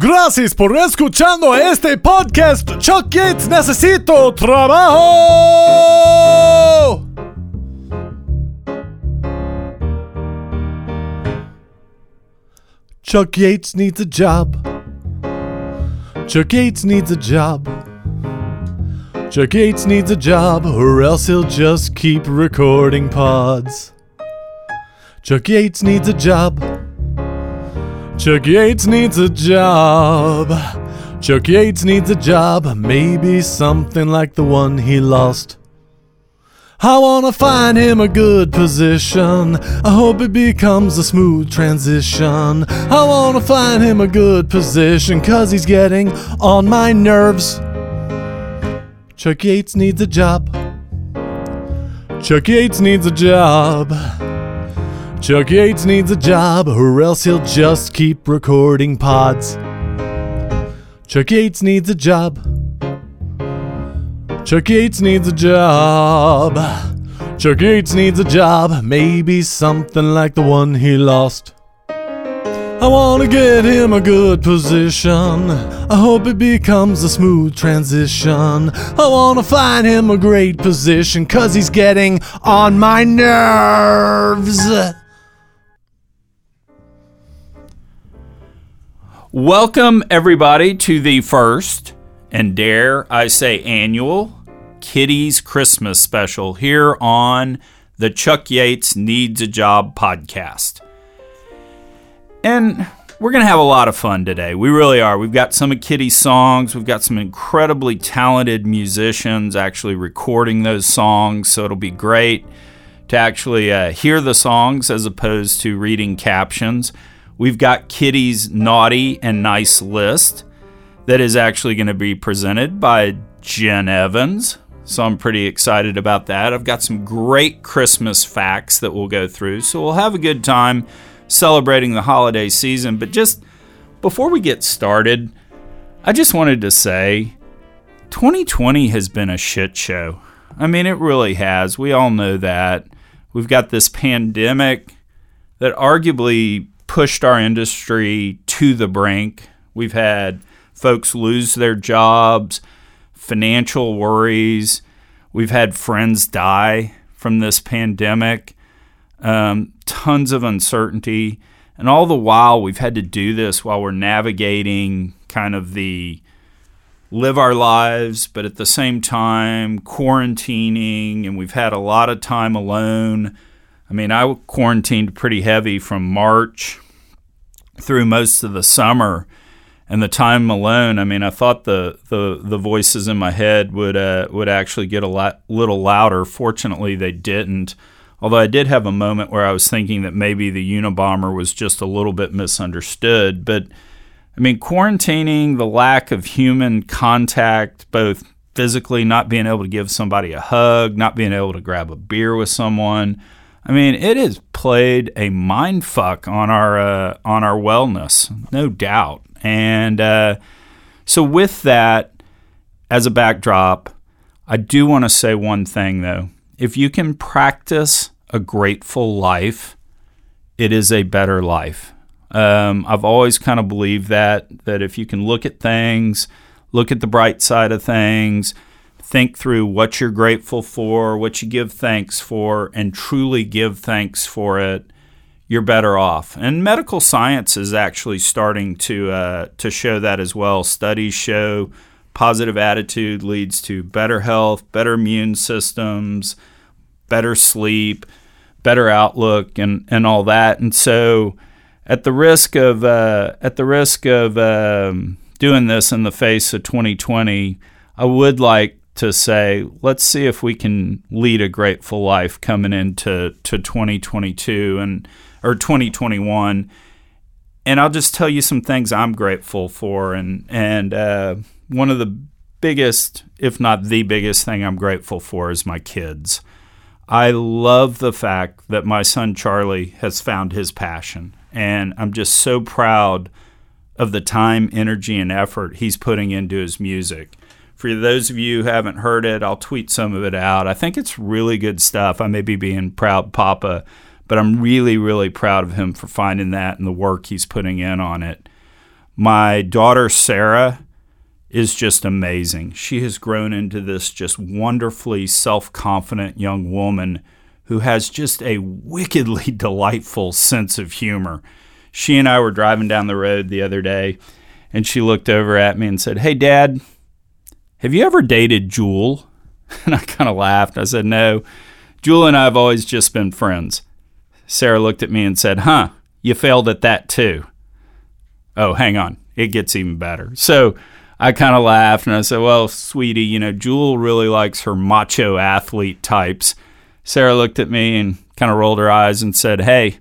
Gracias por escuchando este podcast. Chuck Yates, necesito trabajo. Chuck Yates needs a job. Chuck Yates needs a job. Chuck Yates needs a job, or else he'll just keep recording pods. Chuck Yates needs a job. Chuck Yates needs a job. Chuck Yates needs a job, maybe something like the one he lost. I wanna find him a good position. I hope it becomes a smooth transition. I wanna find him a good position, cause he's getting on my nerves. Chuck Yates needs a job. Chuck Yates needs a job. Chuck Yates needs a job, or else he'll just keep recording pods. Chuck Yates needs a job. Chuck Yates needs a job. Chuck Yates needs a job, maybe something like the one he lost. I wanna get him a good position. I hope it becomes a smooth transition. I wanna find him a great position, cause he's getting on my nerves. Welcome, everybody, to the first and dare I say annual Kitty's Christmas special here on the Chuck Yates Needs a Job podcast. And we're going to have a lot of fun today. We really are. We've got some of Kitty's songs. We've got some incredibly talented musicians actually recording those songs. So it'll be great to actually uh, hear the songs as opposed to reading captions. We've got Kitty's naughty and nice list that is actually going to be presented by Jen Evans. So I'm pretty excited about that. I've got some great Christmas facts that we'll go through. So we'll have a good time celebrating the holiday season. But just before we get started, I just wanted to say 2020 has been a shit show. I mean, it really has. We all know that. We've got this pandemic that arguably pushed our industry to the brink. We've had folks lose their jobs, financial worries. We've had friends die from this pandemic, um, tons of uncertainty. And all the while, we've had to do this while we're navigating kind of the live our lives, but at the same time, quarantining, and we've had a lot of time alone. I mean, I quarantined pretty heavy from March through most of the summer and the time alone. I mean, I thought the the, the voices in my head would uh, would actually get a lot, little louder. Fortunately, they didn't. Although I did have a moment where I was thinking that maybe the Unabomber was just a little bit misunderstood. But I mean, quarantining, the lack of human contact, both physically not being able to give somebody a hug, not being able to grab a beer with someone. I mean, it has played a mind fuck on our uh, on our wellness, no doubt. And uh, so, with that as a backdrop, I do want to say one thing though. If you can practice a grateful life, it is a better life. Um, I've always kind of believed that that if you can look at things, look at the bright side of things, think through what you're grateful for, what you give thanks for, and truly give thanks for it, you're better off. And medical science is actually starting to uh, to show that as well. Studies show positive attitude leads to better health, better immune systems, better sleep, better outlook, and and all that. And so, at the risk of uh, at the risk of um, doing this in the face of 2020, I would like to say, let's see if we can lead a grateful life coming into to 2022 and or 2021. And I'll just tell you some things I'm grateful for, and and uh, one of the biggest, if not the biggest thing I'm grateful for, is my kids. I love the fact that my son Charlie has found his passion, and I'm just so proud of the time, energy, and effort he's putting into his music. For those of you who haven't heard it, I'll tweet some of it out. I think it's really good stuff. I may be being proud papa, but I'm really, really proud of him for finding that and the work he's putting in on it. My daughter Sarah is just amazing. She has grown into this just wonderfully self confident young woman who has just a wickedly delightful sense of humor. She and I were driving down the road the other day, and she looked over at me and said, Hey, Dad, have you ever dated Jewel? And I kind of laughed. I said, No, Jewel and I have always just been friends. Sarah looked at me and said, Huh, you failed at that too. Oh, hang on. It gets even better. So I kind of laughed and I said, Well, sweetie, you know, Jewel really likes her macho athlete types. Sarah looked at me and kind of rolled her eyes and said, Hey,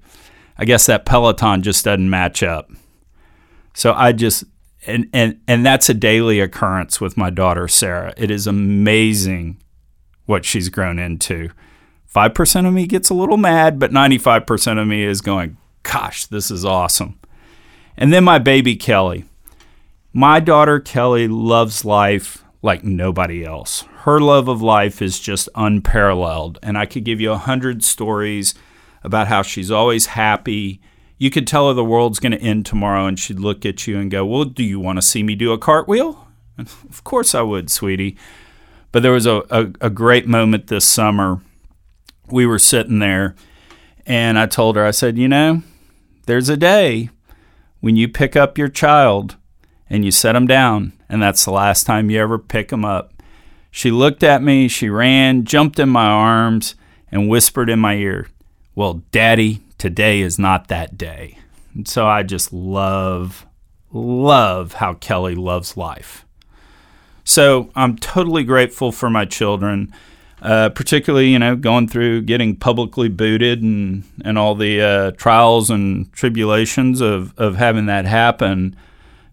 I guess that Peloton just doesn't match up. So I just, and, and, and that's a daily occurrence with my daughter, Sarah. It is amazing what she's grown into. 5% of me gets a little mad, but 95% of me is going, gosh, this is awesome. And then my baby Kelly. My daughter Kelly loves life like nobody else. Her love of life is just unparalleled. And I could give you a hundred stories about how she's always happy. You could tell her the world's going to end tomorrow, and she'd look at you and go, Well, do you want to see me do a cartwheel? Of course I would, sweetie. But there was a, a, a great moment this summer we were sitting there and I told her, I said, you know, there's a day when you pick up your child and you set them down, and that's the last time you ever pick them up. She looked at me, she ran, jumped in my arms, and whispered in my ear, Well, Daddy, today is not that day. And so I just love, love how Kelly loves life. So I'm totally grateful for my children uh, particularly you know going through getting publicly booted and and all the uh, trials and tribulations of of having that happen.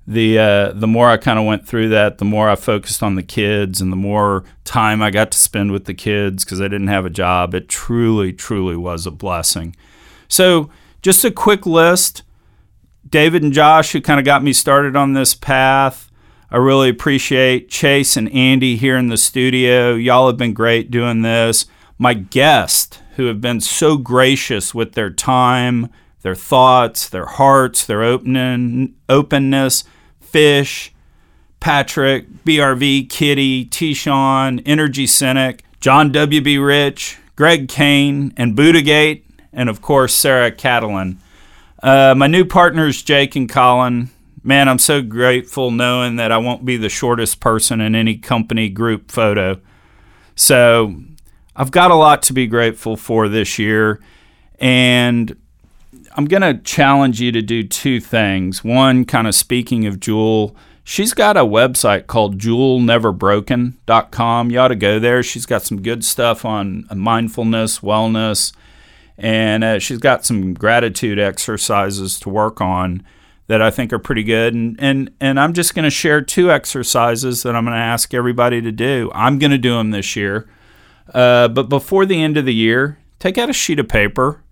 The uh, the more I kind of went through that, the more I focused on the kids, and the more time I got to spend with the kids because I didn't have a job. It truly, truly was a blessing. So, just a quick list. David and Josh, who kind of got me started on this path. I really appreciate Chase and Andy here in the studio. Y'all have been great doing this. My guests, who have been so gracious with their time, their thoughts, their hearts, their opening, openness. Fish, Patrick, BRV, Kitty, T-Shawn, Energy Cynic, John W.B. Rich, Greg Kane, and Buddhagate, and of course, Sarah Catalan. Uh, my new partners, Jake and Colin, man, I'm so grateful knowing that I won't be the shortest person in any company group photo. So I've got a lot to be grateful for this year. And I'm going to challenge you to do two things. One, kind of speaking of Jewel, she's got a website called jewelneverbroken.com. You ought to go there. She's got some good stuff on mindfulness, wellness, and uh, she's got some gratitude exercises to work on that I think are pretty good. And and and I'm just going to share two exercises that I'm going to ask everybody to do. I'm going to do them this year. Uh, but before the end of the year, take out a sheet of paper,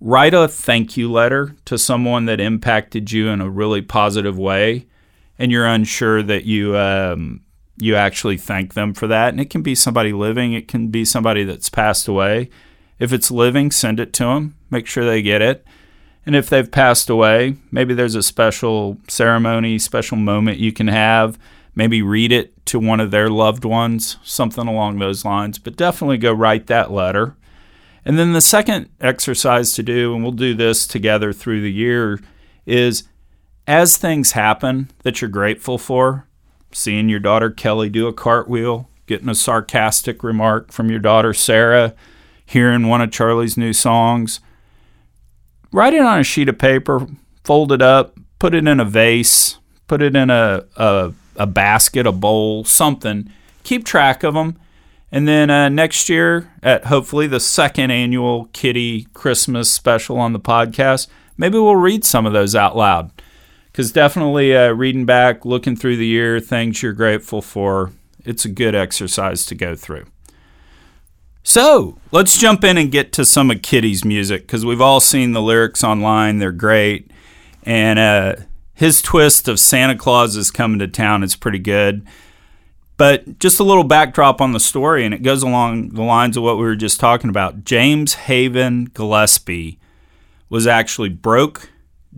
write a thank you letter to someone that impacted you in a really positive way, and you're unsure that you um, you actually thank them for that. And it can be somebody living, it can be somebody that's passed away. If it's living, send it to them. Make sure they get it. And if they've passed away, maybe there's a special ceremony, special moment you can have. Maybe read it to one of their loved ones, something along those lines. But definitely go write that letter. And then the second exercise to do, and we'll do this together through the year, is as things happen that you're grateful for, seeing your daughter Kelly do a cartwheel, getting a sarcastic remark from your daughter Sarah, hearing one of Charlie's new songs write it on a sheet of paper, fold it up, put it in a vase, put it in a, a, a basket, a bowl, something. Keep track of them. And then uh, next year, at hopefully the second annual Kitty Christmas special on the podcast, maybe we'll read some of those out loud. Because definitely uh, reading back, looking through the year, things you're grateful for, it's a good exercise to go through. So let's jump in and get to some of Kitty's music because we've all seen the lyrics online. They're great. And uh, his twist of Santa Claus is coming to town is pretty good. But just a little backdrop on the story, and it goes along the lines of what we were just talking about. James Haven Gillespie was actually broke,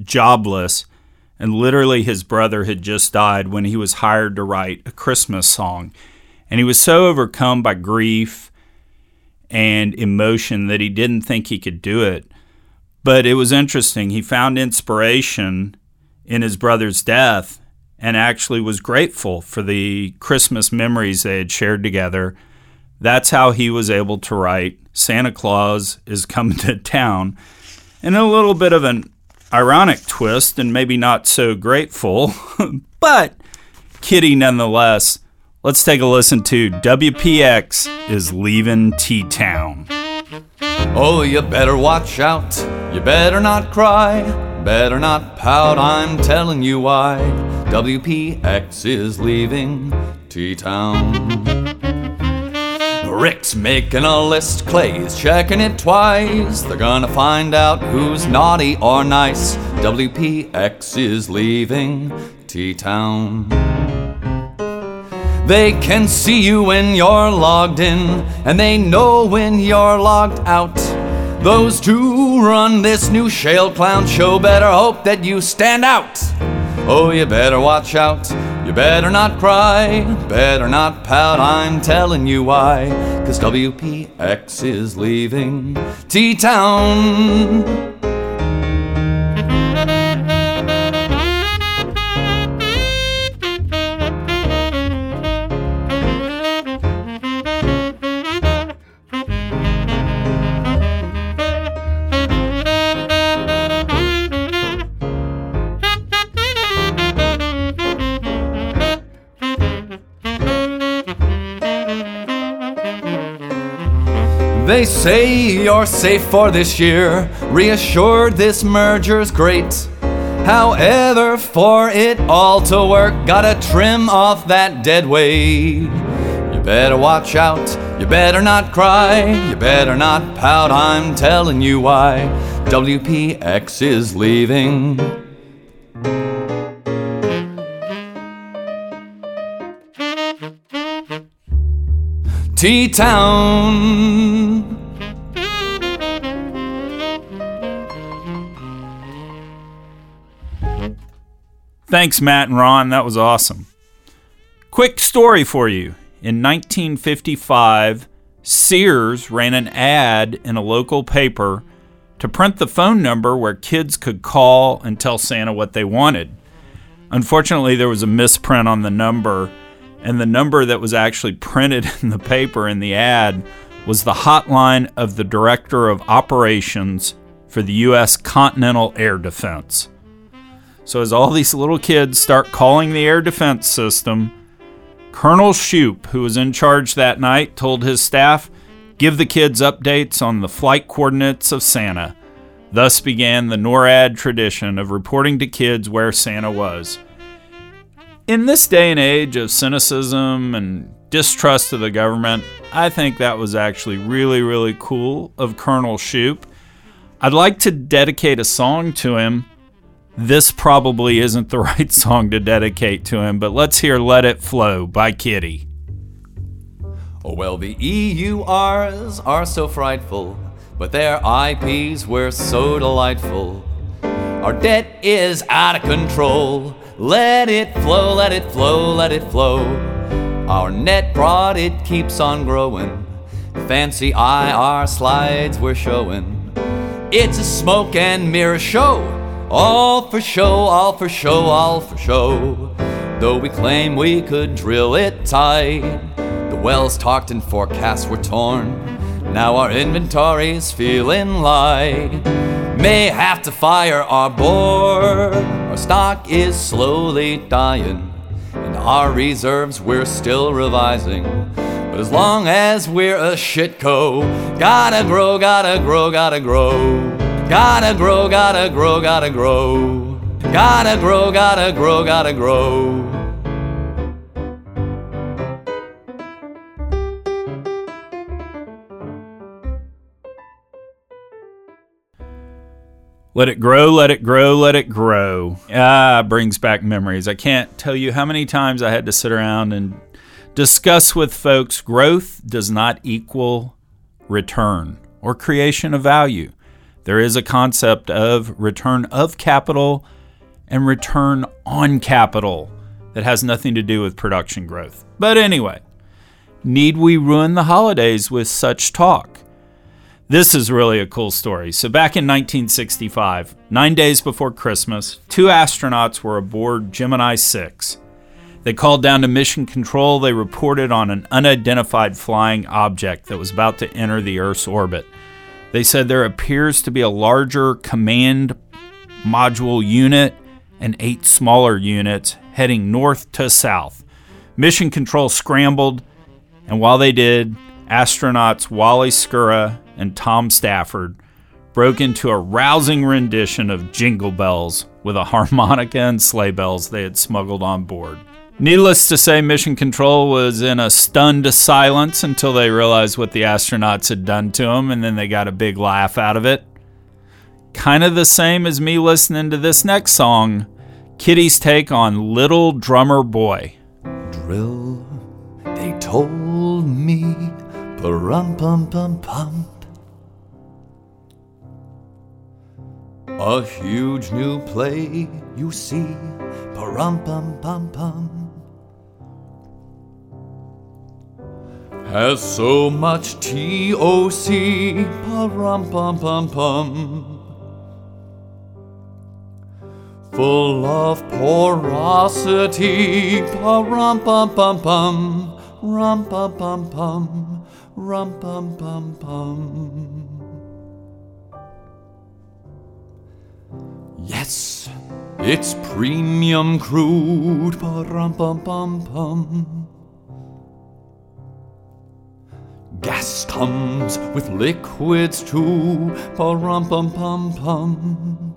jobless, And literally, his brother had just died when he was hired to write a Christmas song. And he was so overcome by grief and emotion that he didn't think he could do it. But it was interesting. He found inspiration in his brother's death and actually was grateful for the Christmas memories they had shared together. That's how he was able to write Santa Claus is Coming to Town. And a little bit of an ironic twist and maybe not so grateful, but kitty nonetheless. Let's take a listen to WPX is leaving T Town. Oh, you better watch out. You better not cry. Better not pout. I'm telling you why. WPX is leaving T Town. Rick's making a list, Clay's checking it twice. They're gonna find out who's naughty or nice. WPX is leaving T Town. They can see you when you're logged in, and they know when you're logged out. Those two run this new Shale Clown show, better hope that you stand out. Oh, you better watch out, you better not cry, better not pout, I'm telling you why. Cause WPX is leaving T Town. Say you're safe for this year, reassured this merger's great. However, for it all to work, gotta trim off that dead weight. You better watch out, you better not cry, you better not pout, I'm telling you why. WPX is leaving. T Town. Thanks, Matt and Ron. That was awesome. Quick story for you. In 1955, Sears ran an ad in a local paper to print the phone number where kids could call and tell Santa what they wanted. Unfortunately, there was a misprint on the number, and the number that was actually printed in the paper in the ad was the hotline of the Director of Operations for the U.S. Continental Air Defense. So, as all these little kids start calling the air defense system, Colonel Shoup, who was in charge that night, told his staff, Give the kids updates on the flight coordinates of Santa. Thus began the NORAD tradition of reporting to kids where Santa was. In this day and age of cynicism and distrust of the government, I think that was actually really, really cool of Colonel Shoup. I'd like to dedicate a song to him this probably isn't the right song to dedicate to him, but let's hear Let It Flow by Kitty. Oh, well, the EURs are so frightful, but their IPs were so delightful. Our debt is out of control. Let it flow, let it flow, let it flow. Our net prod, it keeps on growing. Fancy IR slides we're showing. It's a smoke and mirror show. All for show, all for show, all for show. Though we claim we could drill it tight, the wells talked and forecasts were torn. Now our inventory's feeling light. May have to fire our board. Our stock is slowly dying, and our reserves we're still revising. But as long as we're a shitco, gotta grow, gotta grow, gotta grow. Gotta grow, gotta grow, gotta grow. Gotta grow, gotta grow, gotta grow. Let it grow, let it grow, let it grow. Ah, brings back memories. I can't tell you how many times I had to sit around and discuss with folks growth does not equal return or creation of value. There is a concept of return of capital and return on capital that has nothing to do with production growth. But anyway, need we ruin the holidays with such talk? This is really a cool story. So, back in 1965, nine days before Christmas, two astronauts were aboard Gemini 6. They called down to Mission Control. They reported on an unidentified flying object that was about to enter the Earth's orbit. They said there appears to be a larger command module unit and eight smaller units heading north to south. Mission Control scrambled, and while they did, astronauts Wally Schirra and Tom Stafford broke into a rousing rendition of Jingle Bells with a harmonica and sleigh bells they had smuggled on board. Needless to say, Mission Control was in a stunned silence until they realized what the astronauts had done to them, and then they got a big laugh out of it. Kind of the same as me listening to this next song, Kitty's take on Little Drummer Boy. Drill, they told me, rum pum pum pum. A huge new play, you see, rum pum pum pum. Has so much TOC, rum pum pum pum. Full of porosity, rum pum pum pum, rum pum pum pum, rum pum pum pum. Yes, it's premium crude, rum pum pum pum. Gas comes with liquids too, Pa rum pum pum pum.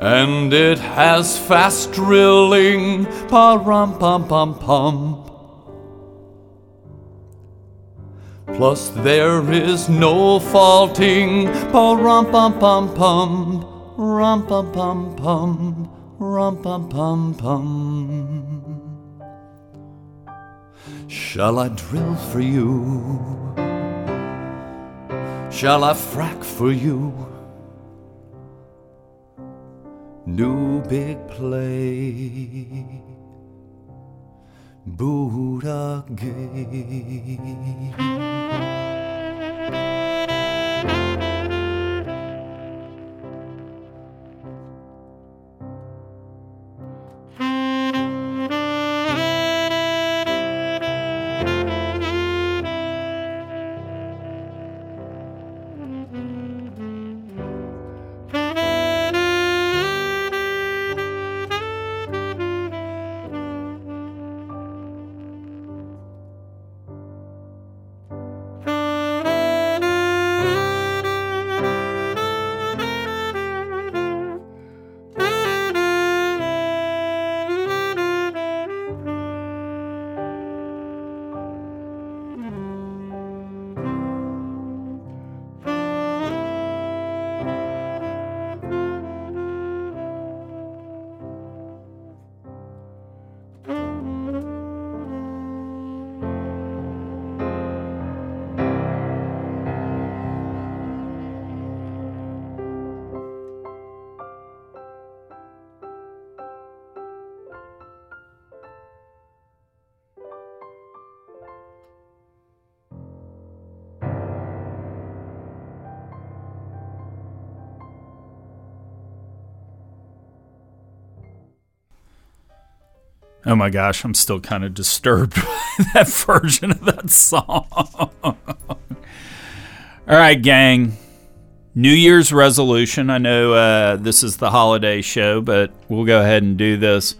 And it has fast drilling, Pa rum pum pum pum. Plus there is no faulting, Pa rum pum pum pum, rum pum pum pum, rum pum pum pum. Shall I drill for you? Shall I frack for you? New big play, Buddha Gate. Oh my gosh, I'm still kind of disturbed by that version of that song. All right, gang. New Year's resolution. I know uh, this is the holiday show, but we'll go ahead and do this.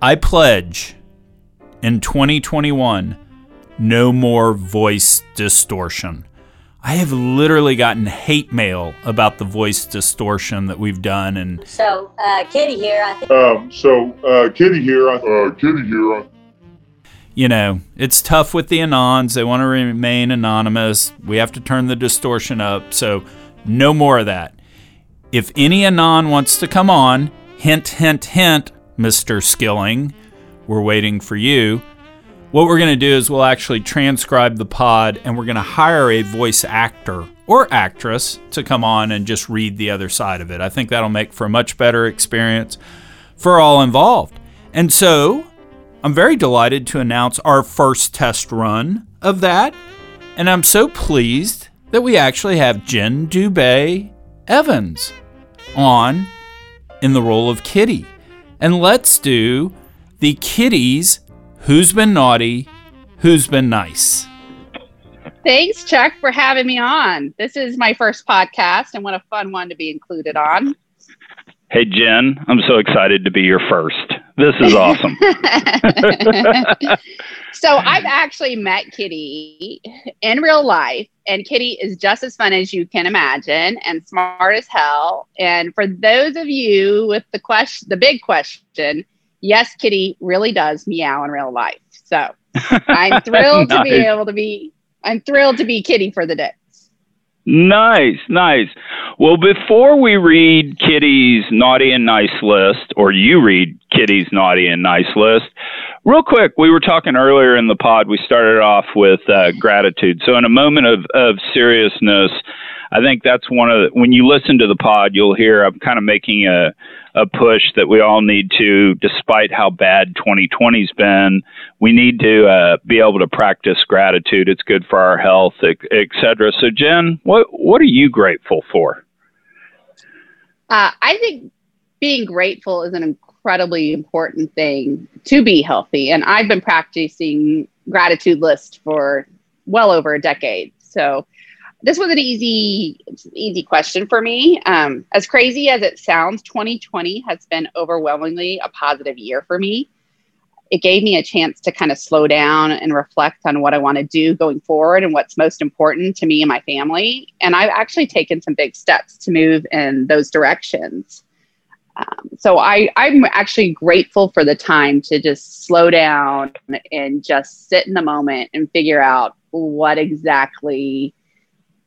I pledge in 2021 no more voice distortion. I have literally gotten hate mail about the voice distortion that we've done, and So, uh, Kitty here, I think. Um, so, uh, Kitty here, I- uh, Kitty here, I- you know, it's tough with the anons. They want to remain anonymous. We have to turn the distortion up. So, no more of that. If any anon wants to come on, hint, hint, hint, Mr. Skilling, we're waiting for you. What we're going to do is we'll actually transcribe the pod and we're going to hire a voice actor or actress to come on and just read the other side of it. I think that'll make for a much better experience for all involved. And so I'm very delighted to announce our first test run of that. And I'm so pleased that we actually have Jen Dubé Evans on in the role of Kitty. And let's do the Kitties Who's Been Naughty, Who's Been Nice. Thanks, Chuck, for having me on. This is my first podcast, and what a fun one to be included on. Hey, Jen, I'm so excited to be your first. This is awesome. so, I've actually met Kitty in real life, and Kitty is just as fun as you can imagine and smart as hell. And for those of you with the question, the big question, yes, Kitty really does meow in real life. So I'm thrilled nice. to be able to be I'm thrilled to be Kitty for the day. Nice, nice. Well, before we read Kitty's naughty and nice list, or you read Kitty's naughty and nice list, real quick, we were talking earlier in the pod. We started off with uh, gratitude. So, in a moment of, of seriousness, I think that's one of the, when you listen to the pod, you'll hear I'm kind of making a, a push that we all need to, despite how bad 2020's been, we need to uh, be able to practice gratitude. It's good for our health, et cetera. So, Jen, what what are you grateful for? Uh, I think being grateful is an incredibly important thing to be healthy, and I've been practicing gratitude list for well over a decade. So this was an easy easy question for me. Um, as crazy as it sounds 2020 has been overwhelmingly a positive year for me. It gave me a chance to kind of slow down and reflect on what i want to do going forward and what's most important to me and my family. And i've actually taken some big steps to move in those directions. Um, so I, i'm actually grateful for the time to just slow down and just sit in the moment and figure out what exactly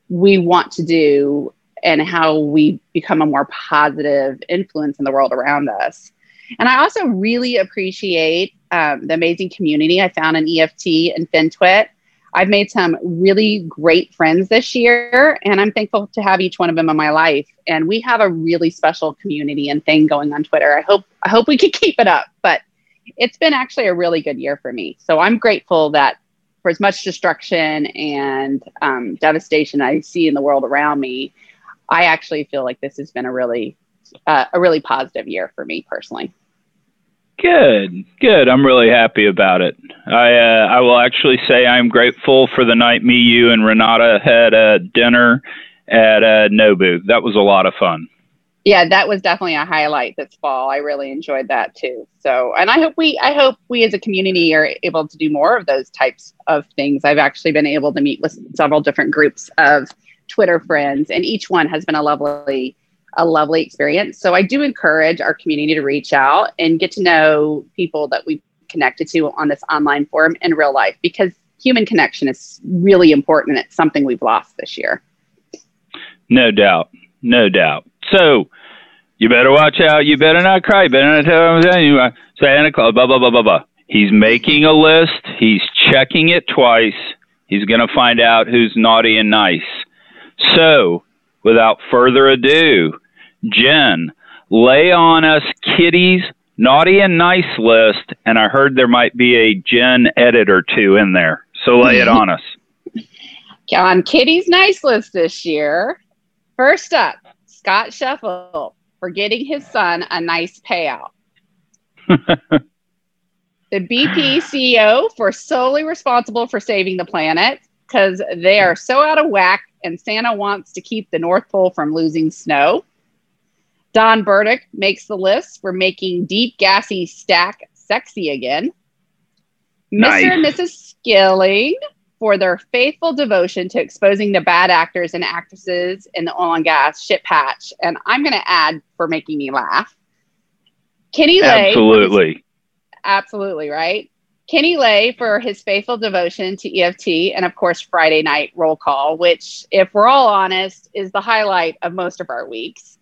we want to do and how we become a more positive influence in the world around us. And I also really appreciate um, the amazing community I found in EFT and FinTwit. I've made some really great friends this year, and I'm thankful to have each one of them in my life. And we have a really special community and thing going on Twitter. I hope I hope we can keep it up. But it's been actually a really good year for me. So I'm grateful that for as much destruction and um, devastation I see in the world around me, I actually feel like this has been a really uh, a really positive year for me personally. Good, good. I'm really happy about it. I uh, I will actually say I'm grateful for the night me, you, and Renata had a dinner at uh, Nobu. That was a lot of fun yeah, that was definitely a highlight this fall. I really enjoyed that too. So, and I hope we, I hope we as a community are able to do more of those types of things. I've actually been able to meet with several different groups of Twitter friends, and each one has been a lovely, a lovely experience. So, I do encourage our community to reach out and get to know people that we connected to on this online forum in real life because human connection is really important. It's something we've lost this year. No doubt. No doubt. So you better watch out. You better not cry. You better not tell him you. Santa Claus. Blah blah blah blah blah. He's making a list. He's checking it twice. He's going to find out who's naughty and nice. So, without further ado, Jen, lay on us kitties naughty and nice list, and I heard there might be a Jen edit or two in there. So lay it on us. On Kitty's nice list this year, first up, Scott Sheffield for getting his son a nice payout. the BP CEO for solely responsible for saving the planet because they are so out of whack and Santa wants to keep the North Pole from losing snow. Don Burdick makes the list for making deep gassy stack sexy again. Nice. Mr. and Mrs. Skilling for their faithful devotion to exposing the bad actors and actresses in the oil and gas shit patch. And I'm going to add for making me laugh. Kenny Lay. Absolutely. absolutely, right? Kenny Lay for his faithful devotion to EFT and, of course, Friday night roll call, which, if we're all honest, is the highlight of most of our weeks.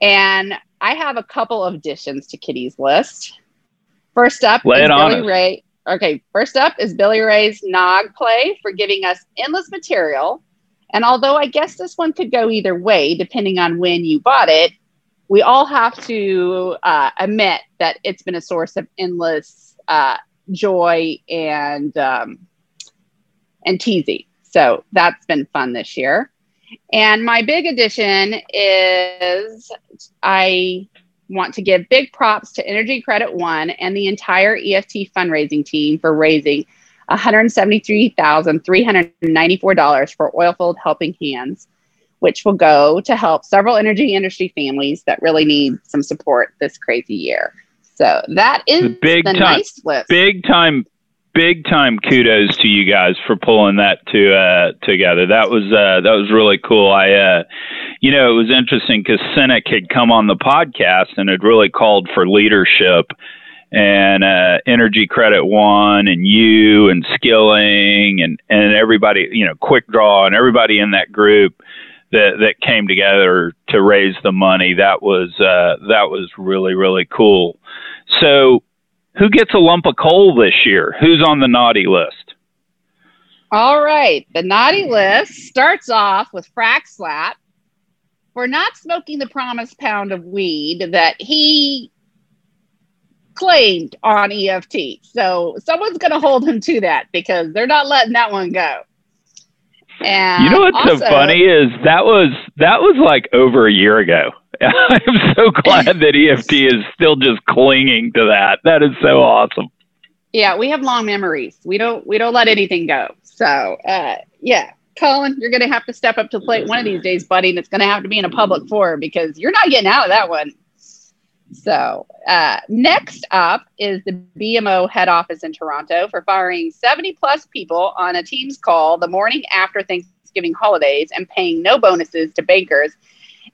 And I have a couple of additions to Kitty's list. First up Lay is Billy Ray. Okay, first up is Billy Ray's Nog play for giving us endless material. And although I guess this one could go either way, depending on when you bought it, we all have to uh, admit that it's been a source of endless uh, joy and um, and teasy. So that's been fun this year. And my big addition is I want to give big props to Energy Credit One and the entire EFT fundraising team for raising $173,394 for Oilfield Helping Hands, which will go to help several energy industry families that really need some support this crazy year. So that is big the time, nice list. Big time, big time kudos to you guys for pulling that to uh, together. That was uh, that was really cool. I, uh, you know, it was interesting because Cynic had come on the podcast and had really called for leadership and uh, Energy Credit One and you and Skilling and and everybody, you know, Quick Draw and everybody in that group that that came together to raise the money. That was uh, that was really really cool. So, who gets a lump of coal this year? Who's on the naughty list? All right. The naughty list starts off with Frack Slap for not smoking the promised pound of weed that he claimed on EFT. So someone's going to hold him to that because they're not letting that one go. And You know what's also, so funny is that was that was like over a year ago. I'm so glad that EFT is still just clinging to that. That is so awesome. Yeah, we have long memories. We don't we don't let anything go. So uh, yeah, Colin, you're going to have to step up to the plate one of these days, buddy, and it's going to have to be in a public forum because you're not getting out of that one. So, uh, next up is the BMO head office in Toronto for firing 70 plus people on a Teams call the morning after Thanksgiving holidays and paying no bonuses to bankers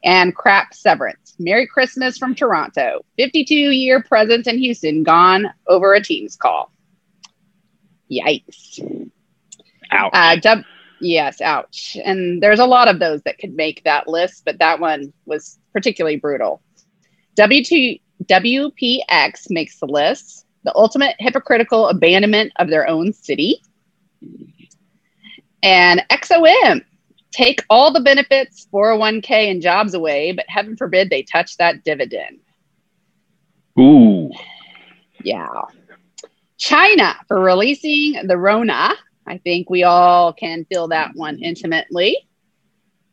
and crap severance. Merry Christmas from Toronto. 52 year presence in Houston gone over a Teams call. Yikes. Ouch. Uh, dub- yes, ouch. And there's a lot of those that could make that list, but that one was particularly brutal. W2, WPX makes the list. The ultimate hypocritical abandonment of their own city. And XOM take all the benefits, 401k, and jobs away, but heaven forbid they touch that dividend. Ooh. Yeah. China for releasing the Rona. I think we all can feel that one intimately.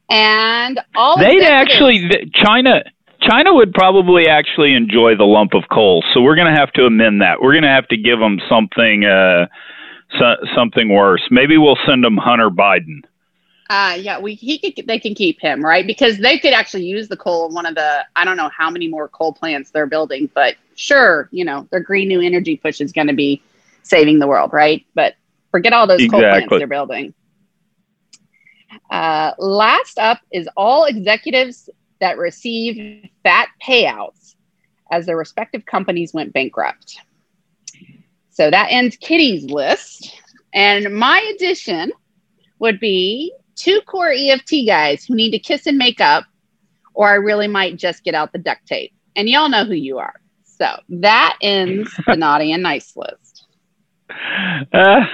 And all They'd actually China China would probably actually enjoy the lump of coal. So we're going to have to amend that. We're going to have to give them something uh so, something worse. Maybe we'll send them Hunter Biden. Uh, yeah, we he could they can keep him right because they could actually use the coal in one of the I don't know how many more coal plants they're building, but sure, you know their green new energy push is going to be saving the world, right? But forget all those coal plants they're building. Uh, last up is all executives that receive fat payouts as their respective companies went bankrupt. So that ends Kitty's list, and my addition would be two core EFT guys who need to kiss and make up, or I really might just get out the duct tape. And y'all know who you are. So that ends the naughty and nice list. That's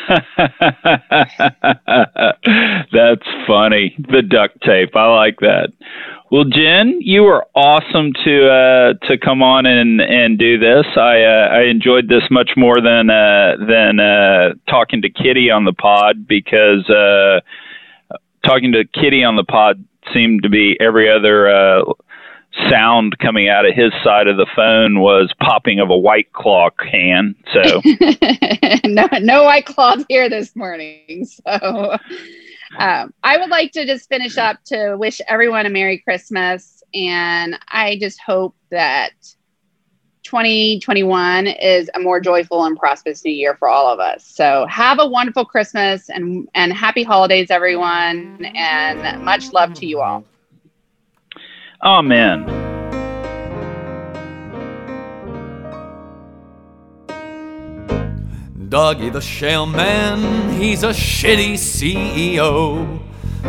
funny. The duct tape. I like that. Well, Jen, you were awesome to uh, to come on and, and do this. I uh, I enjoyed this much more than uh, than uh, talking to Kitty on the pod because uh, talking to Kitty on the pod seemed to be every other uh, sound coming out of his side of the phone was popping of a white claw can. So no, no white claws here this morning. So um, I would like to just finish up to wish everyone a Merry Christmas. And I just hope that 2021 is a more joyful and prosperous new year for all of us. So have a wonderful Christmas and, and happy holidays, everyone. And much love to you all. Amen. Dougie the Shell Man, he's a shitty CEO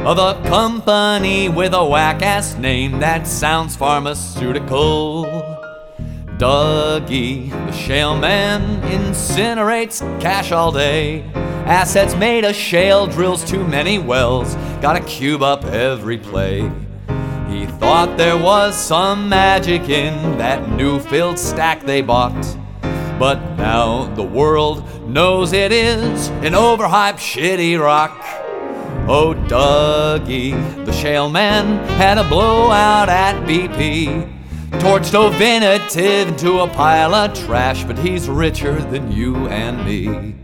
of a company with a whack ass name that sounds pharmaceutical. Dougie, the shale man, incinerates cash all day. Assets made of shale, drills too many wells, gotta cube up every play. He thought there was some magic in that Newfield stack they bought. But now the world knows it is an overhyped shitty rock. Oh, Dougie, the shale man, had a blowout at BP. Torched Ovintiv into a pile of trash, but he's richer than you and me.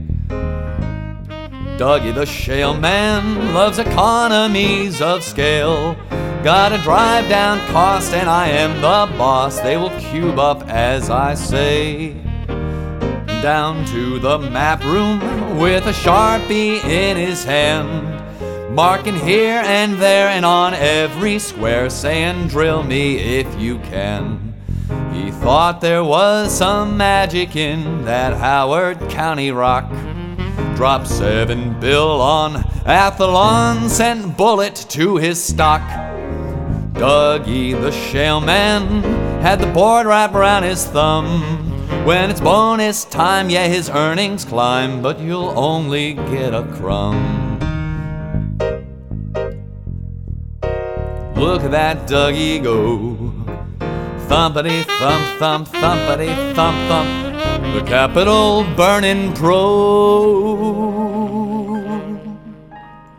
Dougie the shale man loves economies of scale. Gotta drive down cost, and I am the boss. They will cube up as I say. Down to the map room with a sharpie in his hand. Marking here and there and on every square, saying, Drill me if you can. He thought there was some magic in that Howard County rock. Drop seven bill on Athlon, sent bullet to his stock. Dougie the shale man had the board wrapped around his thumb. When it's bonus time, yeah, his earnings climb, but you'll only get a crumb. Look at that Dougie go. Thumpity thump thump thumpity thump thump. The capital burning pro.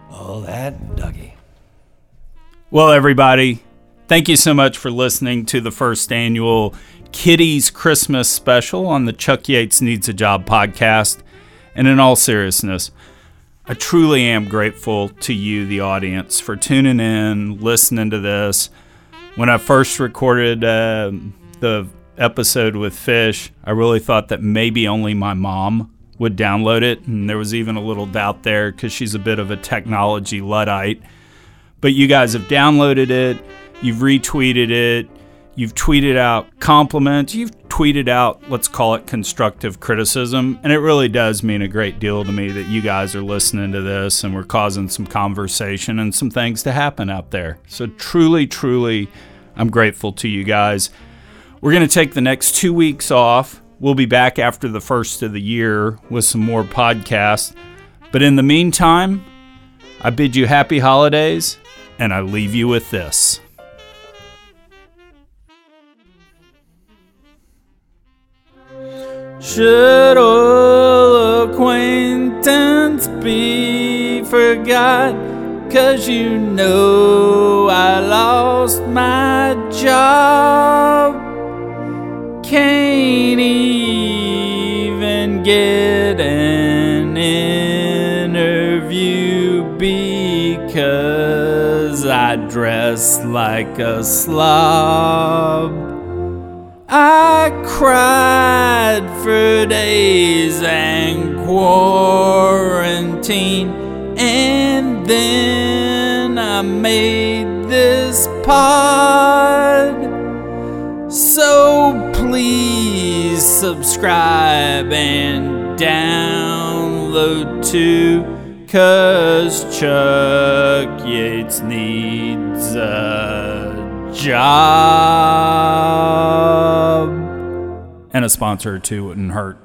Oh, that Dougie. Well, everybody, thank you so much for listening to the first annual Kitty's Christmas special on the Chuck Yates Needs a Job podcast. And in all seriousness, I truly am grateful to you, the audience, for tuning in, listening to this. When I first recorded uh, the episode with Fish, I really thought that maybe only my mom would download it. And there was even a little doubt there because she's a bit of a technology Luddite. But you guys have downloaded it, you've retweeted it, you've tweeted out compliments, you've tweeted out, let's call it constructive criticism. And it really does mean a great deal to me that you guys are listening to this and we're causing some conversation and some things to happen out there. So, truly, truly, I'm grateful to you guys. We're going to take the next two weeks off. We'll be back after the first of the year with some more podcasts. But in the meantime, I bid you happy holidays and I leave you with this. Should old acquaintance be forgot? Cause you know I lost my job. Can't even get an interview because I dress like a slob. I cried for days and quarantine, and then I made this pod. So please subscribe and download too, cause Chuck Yates needs a job. And a sponsor or two wouldn't hurt.